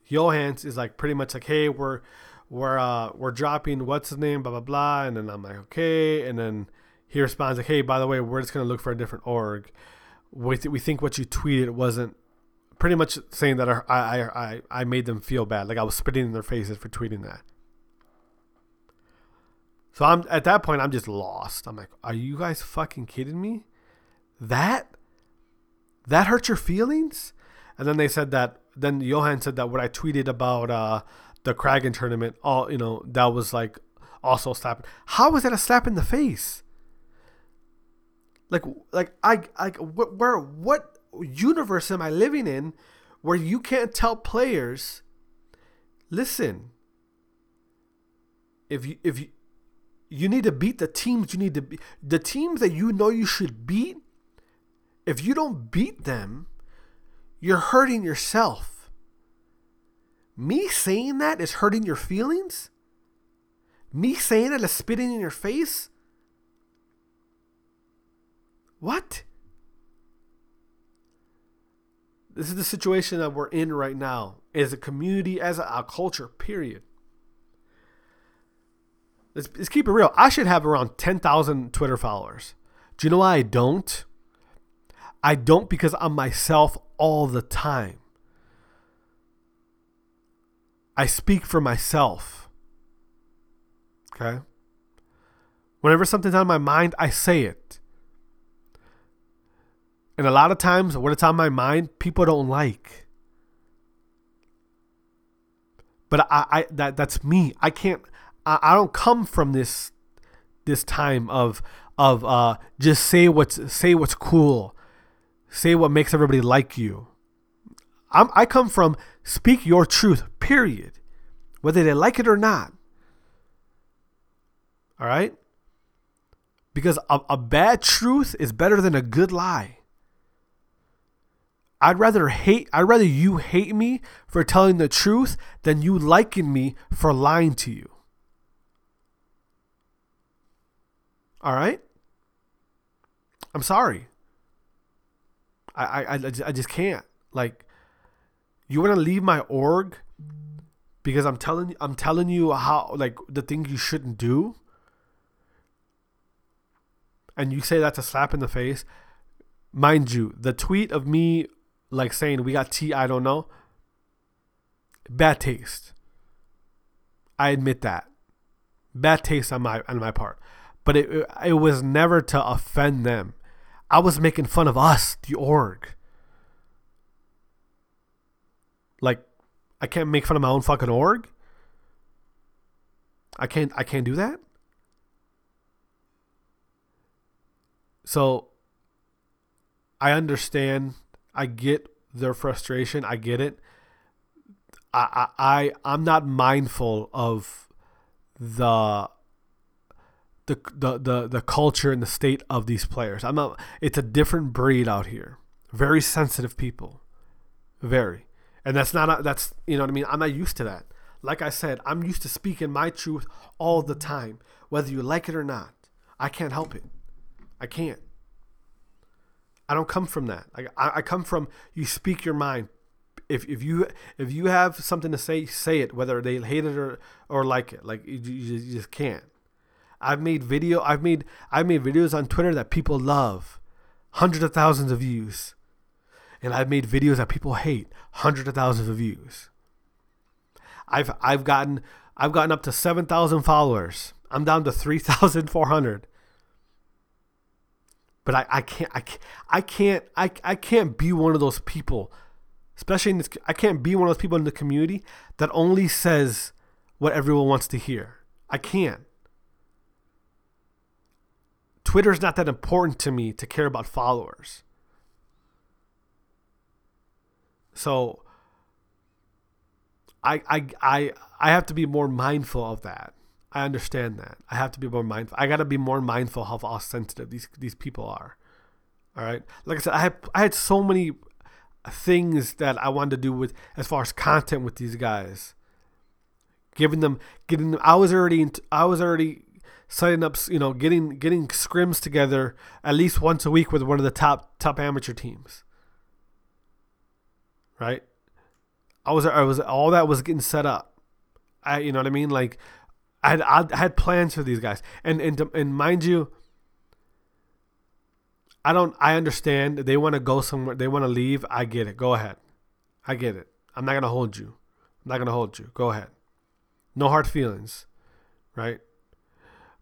Speaker 1: Johans is like pretty much like, hey, we're we're uh we're dropping what's his name, blah blah blah, and then I'm like, okay, and then he responds like, hey, by the way, we're just gonna look for a different org. We th- we think what you tweeted wasn't pretty much saying that I I I I made them feel bad, like I was spitting in their faces for tweeting that. So I'm at that point I'm just lost. I'm like, are you guys fucking kidding me? That that hurt your feelings? And then they said that then Johan said that what I tweeted about uh the Kraken tournament, all you know, that was like also slap. How was that a slap in the face? Like, like I, like, where, what universe am I living in, where you can't tell players, listen. If you, if you, you need to beat the teams you need to be the teams that you know you should beat. If you don't beat them, you're hurting yourself me saying that is hurting your feelings? Me saying it is spitting in your face? What? This is the situation that we're in right now as a community, as a, a culture, period. Let's, let's keep it real. I should have around 10,000 Twitter followers. Do you know why I don't? I don't because I'm myself all the time. I speak for myself. Okay? Whenever something's on my mind, I say it. And a lot of times, when it's on my mind, people don't like. But I, I that that's me. I can't. I, I don't come from this this time of of uh just say what's say what's cool, say what makes everybody like you. I'm, I come from speak your truth, period. Whether they like it or not. All right? Because a, a bad truth is better than a good lie. I'd rather hate I'd rather you hate me for telling the truth than you liking me for lying to you. All right? I'm sorry. I I I just, I just can't. Like you want to leave my org because I'm telling I'm telling you how like the things you shouldn't do and you say that's a slap in the face. Mind you, the tweet of me like saying we got tea, I don't know. Bad taste. I admit that. Bad taste on my on my part. But it it was never to offend them. I was making fun of us, the org. Like I can't make fun of my own fucking org. I can't I can't do that. So I understand I get their frustration. I get it. I I, I am not mindful of the the, the the the culture and the state of these players. I'm not it's a different breed out here. Very sensitive people. Very. And that's not that's you know what I mean? I'm not used to that. Like I said, I'm used to speaking my truth all the time, whether you like it or not. I can't help it. I can't. I don't come from that. I, I come from you speak your mind. If, if you if you have something to say, say it. Whether they hate it or, or like it, like you, you just can't. I've made video. I've made I've made videos on Twitter that people love, hundreds of thousands of views, and I've made videos that people hate, hundreds of thousands of views. I've I've gotten I've gotten up to seven thousand followers. I'm down to three thousand four hundred but I, I can't I I can't I, I can't be one of those people especially in this I can't be one of those people in the community that only says what everyone wants to hear. I can't. Twitter's not that important to me to care about followers. So I I I I have to be more mindful of that. I understand that. I have to be more mindful. I got to be more mindful of how sensitive these these people are. All right. Like I said, I had I had so many things that I wanted to do with as far as content with these guys. Giving them, getting them. I was already, I was already setting up, you know, getting getting scrims together at least once a week with one of the top top amateur teams. Right. I was, I was, all that was getting set up. I, you know what I mean? Like I had I had plans for these guys, and and and mind you, I don't. I understand they want to go somewhere. They want to leave. I get it. Go ahead. I get it. I'm not gonna hold you. I'm not gonna hold you. Go ahead. No hard feelings, right?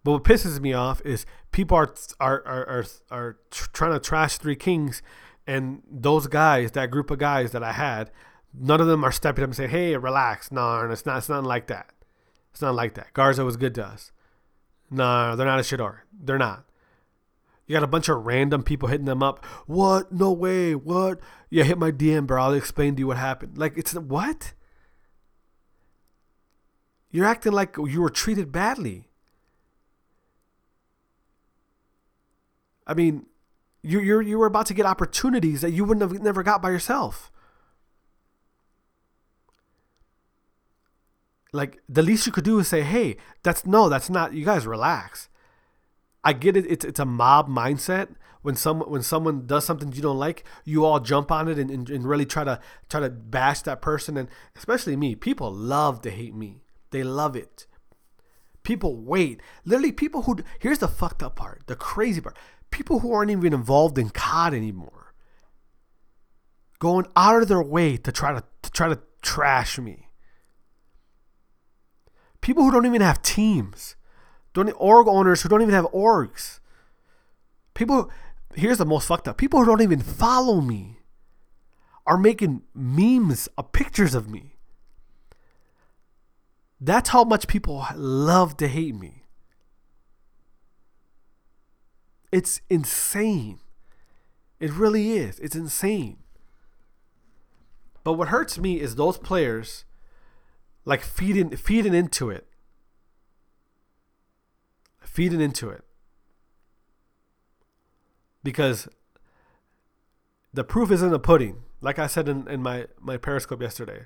Speaker 1: But what pisses me off is people are are are are, are trying to trash Three Kings, and those guys, that group of guys that I had, none of them are stepping up and saying, "Hey, relax." No, it's not. It's not like that. It's not like that. Garza was good to us. No, they're not a shidor. They're not. You got a bunch of random people hitting them up. What? No way. What? Yeah, hit my DM, bro. I'll explain to you what happened. Like, it's what? You're acting like you were treated badly. I mean, you you you were about to get opportunities that you wouldn't have never got by yourself. Like the least you could do is say, "Hey, that's no, that's not. You guys relax." I get it. It's it's a mob mindset. When some when someone does something you don't like, you all jump on it and, and, and really try to try to bash that person. And especially me, people love to hate me. They love it. People wait. Literally, people who here's the fucked up part, the crazy part. People who aren't even involved in COD anymore, going out of their way to try to, to try to trash me people who don't even have teams, don't org owners who don't even have orgs, people. Here's the most fucked up: people who don't even follow me are making memes of pictures of me. That's how much people love to hate me. It's insane. It really is. It's insane. But what hurts me is those players like feeding feeding into it. Feeding into it. Because the proof is in the pudding. Like I said in, in my, my Periscope yesterday.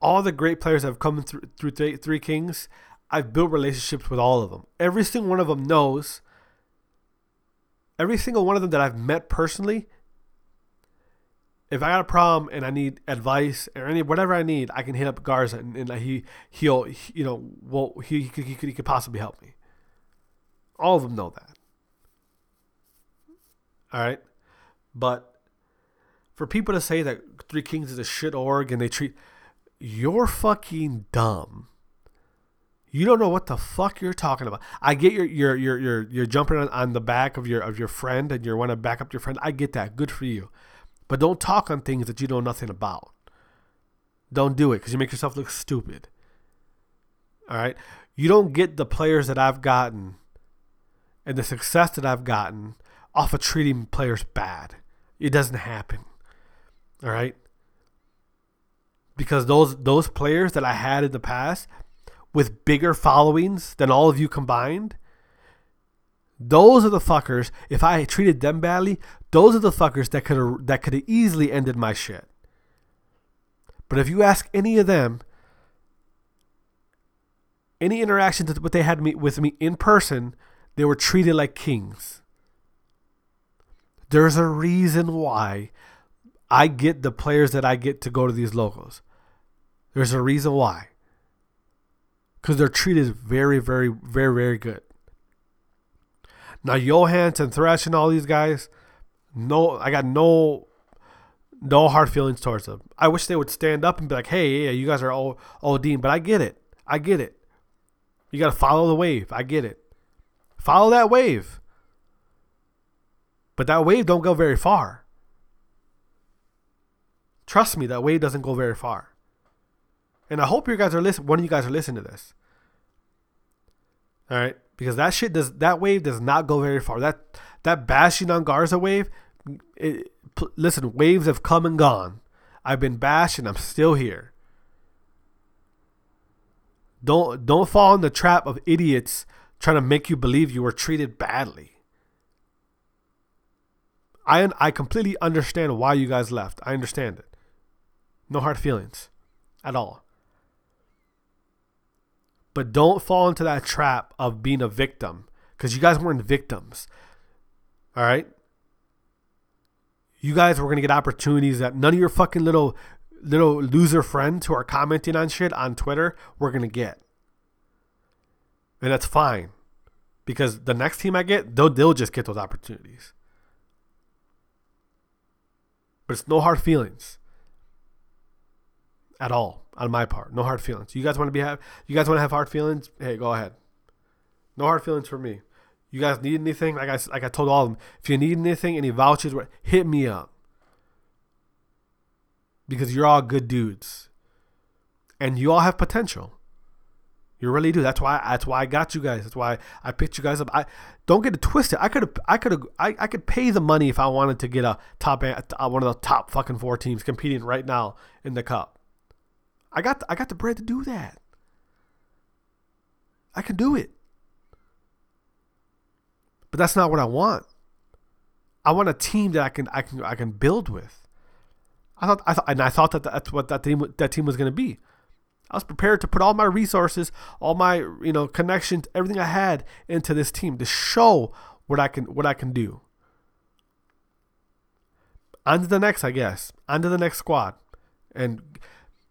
Speaker 1: All the great players that have come through, through three, three Kings, I've built relationships with all of them. Every single one of them knows. Every single one of them that I've met personally if I got a problem and I need advice or any whatever I need, I can hit up Garza and, and he he'll he, you know well he he could, he could he could possibly help me. All of them know that. All right, but for people to say that Three Kings is a shit org and they treat you're fucking dumb. You don't know what the fuck you're talking about. I get your you're you're you're you're jumping on, on the back of your of your friend and you want to back up your friend. I get that. Good for you. But don't talk on things that you know nothing about. Don't do it because you make yourself look stupid. All right? You don't get the players that I've gotten and the success that I've gotten off of treating players bad. It doesn't happen. All right? Because those those players that I had in the past with bigger followings than all of you combined, those are the fuckers. If I treated them badly, those are the fuckers that could that could have easily ended my shit. But if you ask any of them, any interaction that what they had me, with me in person, they were treated like kings. There's a reason why I get the players that I get to go to these locals. There's a reason why. Because they're treated very, very, very, very good. Now Johans and Thresh and all these guys, no, I got no, no hard feelings towards them. I wish they would stand up and be like, "Hey, yeah, you guys are all all Dean," but I get it. I get it. You got to follow the wave. I get it. Follow that wave. But that wave don't go very far. Trust me, that wave doesn't go very far. And I hope you guys are listening. One of you guys are listening to this. All right because that shit does that wave does not go very far. That that bashing on Garza wave, it, listen, waves have come and gone. I've been bashed and I'm still here. Don't don't fall in the trap of idiots trying to make you believe you were treated badly. I I completely understand why you guys left. I understand it. No hard feelings at all. But don't fall into that trap of being a victim because you guys weren't victims. All right? You guys were going to get opportunities that none of your fucking little little loser friends who are commenting on shit on Twitter were going to get. And that's fine. Because the next team I get, they'll, they'll just get those opportunities. But it's no hard feelings at all on my part. No hard feelings. You guys want to be have you guys want to have hard feelings? Hey, go ahead. No hard feelings for me. You guys need anything? Like I like I told all of them, if you need anything, any vouchers, hit me up. Because you're all good dudes, and you all have potential. You really do. That's why. That's why I got you guys. That's why I picked you guys up. I don't get it twisted. I could. I could. I, I could pay the money if I wanted to get a top one of the top fucking four teams competing right now in the cup. I got the, I got the bread to do that. I can do it. But that's not what I want. I want a team that I can I can I can build with. I thought I thought and I thought that that's what that team that team was going to be. I was prepared to put all my resources, all my you know connections, everything I had into this team to show what I can what I can do. On to the next, I guess. On to the next squad, and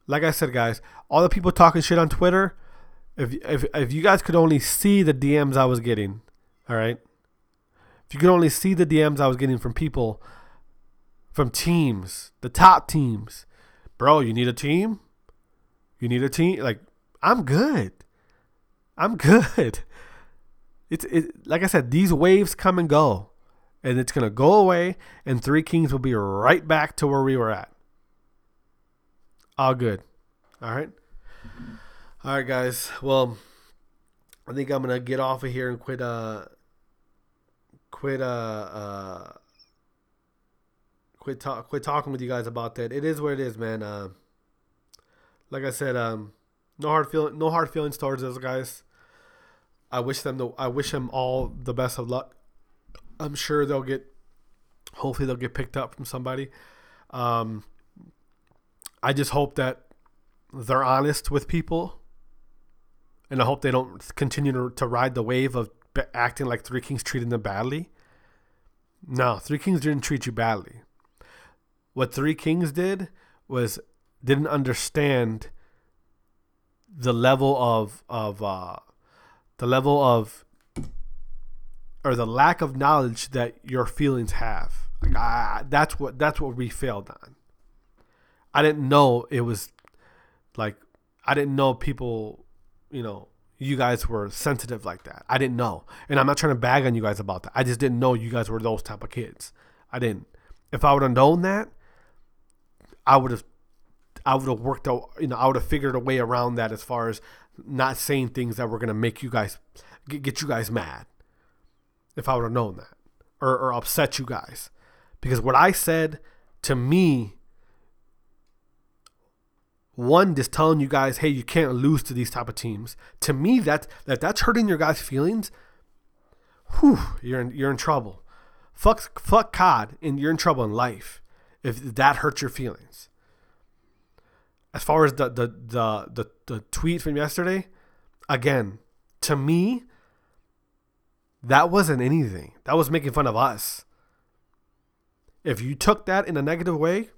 Speaker 1: like I said, guys, all the people talking shit on Twitter, if if if you guys could only see the DMs I was getting, all right, if you could only see the DMs I was getting from people, from teams, the top teams, bro, you need a team, you need a team. Like I'm good, I'm good. It's it like I said, these waves come and go, and it's gonna go away, and Three Kings will be right back to where we were at. All good. All right. All right, guys. Well, I think I'm gonna get off of here and quit. Uh, quit. Uh, uh quit talk, quit talking with you guys about that. It is what it is, man. Uh, like I said, um, no hard feeling, no hard feelings towards those guys. I wish them the, I wish them all the best of luck. I'm sure they'll get, hopefully they'll get picked up from somebody. Um, I just hope that they're honest with people, and I hope they don't continue to, to ride the wave of acting like Three Kings treating them badly. No, Three Kings didn't treat you badly. What Three Kings did was didn't understand the level of of uh, the level of or the lack of knowledge that your feelings have. Like that's what that's what we failed on. I didn't know it was like I didn't know people, you know, you guys were sensitive like that. I didn't know. And I'm not trying to bag on you guys about that. I just didn't know you guys were those type of kids. I didn't. If I would have known that, I would have I would have worked out, you know, I would have figured a way around that as far as not saying things that were going to make you guys get, you guys mad. If I would have known that or, or upset you guys. Because what I said to me one just telling you guys, hey, you can't lose to these type of teams. To me, that that that's hurting your guys' feelings. Whew, you're in, you're in trouble. Fuck fuck COD, and you're in trouble in life if that hurts your feelings. As far as the the the the, the tweet from yesterday, again, to me, that wasn't anything. That was making fun of us. If you took that in a negative way,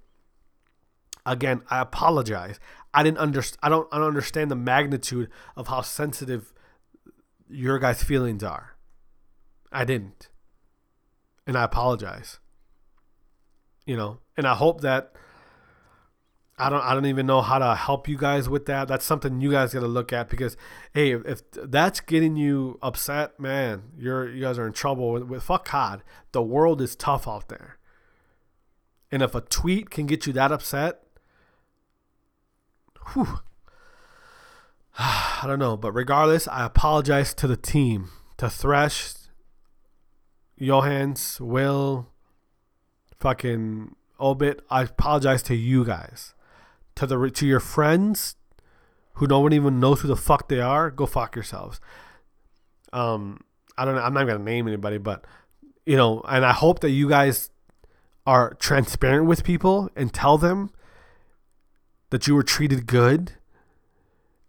Speaker 1: Again, I apologize. I didn't understand. I don't. I don't understand the magnitude of how sensitive your guys' feelings are. I didn't, and I apologize. You know, and I hope that I don't. I don't even know how to help you guys with that. That's something you guys got to look at because, hey, if, that's getting you upset, man, you're you guys are in trouble with, with fuck COD. The world is tough out there. And if a tweet can get you that upset, whew, I don't know. But regardless, I apologize to the team, to Thresh, Johans, Will, fucking Obit. I apologize to you guys. To the to your friends who no one even knows who the fuck they are, go fuck yourselves. Um, I don't know. I'm not gonna name anybody, but you know, and I hope that you guys are transparent with people and tell them that you were treated good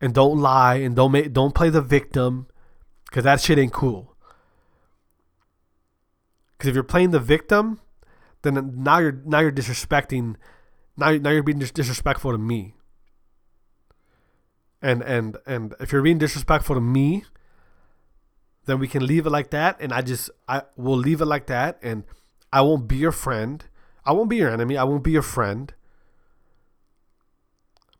Speaker 1: and don't lie and don't make don't play the victim because that shit ain't cool. Because if you're playing the victim, then now you're now you're disrespecting. Now, now you're being disrespectful to me. And and and if you're being disrespectful to me, then we can leave it like that. And I just I will leave it like that. And I won't be your friend. I won't be your enemy. I won't be your friend.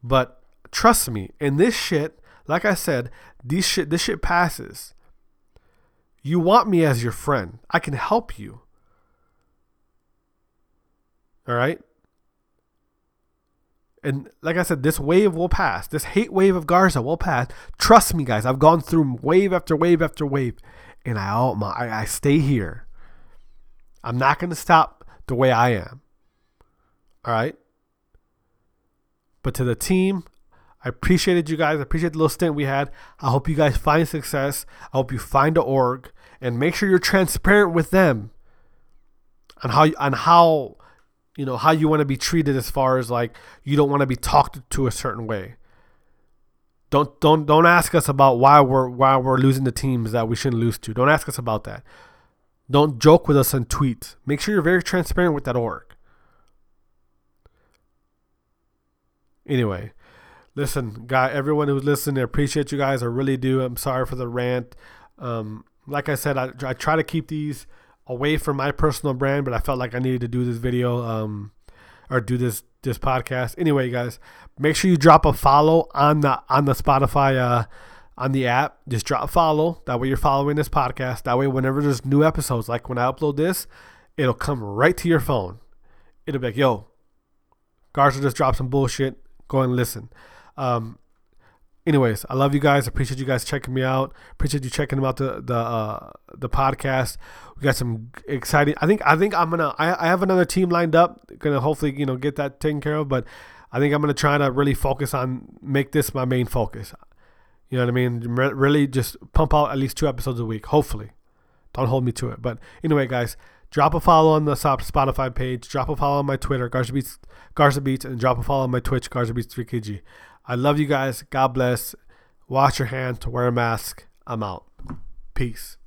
Speaker 1: But trust me, in this shit, like I said, these shit this shit passes. You want me as your friend. I can help you. All right? And like I said, this wave will pass. This hate wave of Garza will pass. Trust me, guys. I've gone through wave after wave after wave, and I all my I, I stay here. I'm not going to stop the way I am. All right. But to the team, I appreciated you guys. I appreciate the little stint we had. I hope you guys find success. I hope you find a org and make sure you're transparent with them on how on how you know how you want to be treated as far as like you don't want to be talked to a certain way. Don't don't don't ask us about why we're why we're losing the teams that we shouldn't lose to. Don't ask us about that. Don't joke with us on tweets. Make sure you're very transparent with that org. Anyway, listen, guy, everyone who's listening, I appreciate you guys. I really do. I'm sorry for the rant. Um, like I said, I, I try to keep these away from my personal brand, but I felt like I needed to do this video um, or do this this podcast. Anyway, guys, make sure you drop a follow on the on the Spotify uh, on the app. Just drop follow. That way you're following this podcast. That way, whenever there's new episodes, like when I upload this, it'll come right to your phone. It'll be like, yo, Garza just dropped some bullshit go and listen. Um, anyways, I love you guys. Appreciate you guys checking me out. Appreciate you checking out the the uh, the podcast. We got some exciting. I think I think I'm gonna. I, I have another team lined up. Gonna hopefully you know get that taken care of. But I think I'm gonna try to really focus on make this my main focus. You know what I mean? Re- really just pump out at least two episodes a week. Hopefully, don't hold me to it. But anyway, guys. Drop a follow on the Spotify page. Drop a follow on my Twitter, Garza Beats, Garza Beats, and drop a follow on my Twitch, Garza Beats 3KG. I love you guys. God bless. Wash your hands. To wear a mask. I'm out. Peace.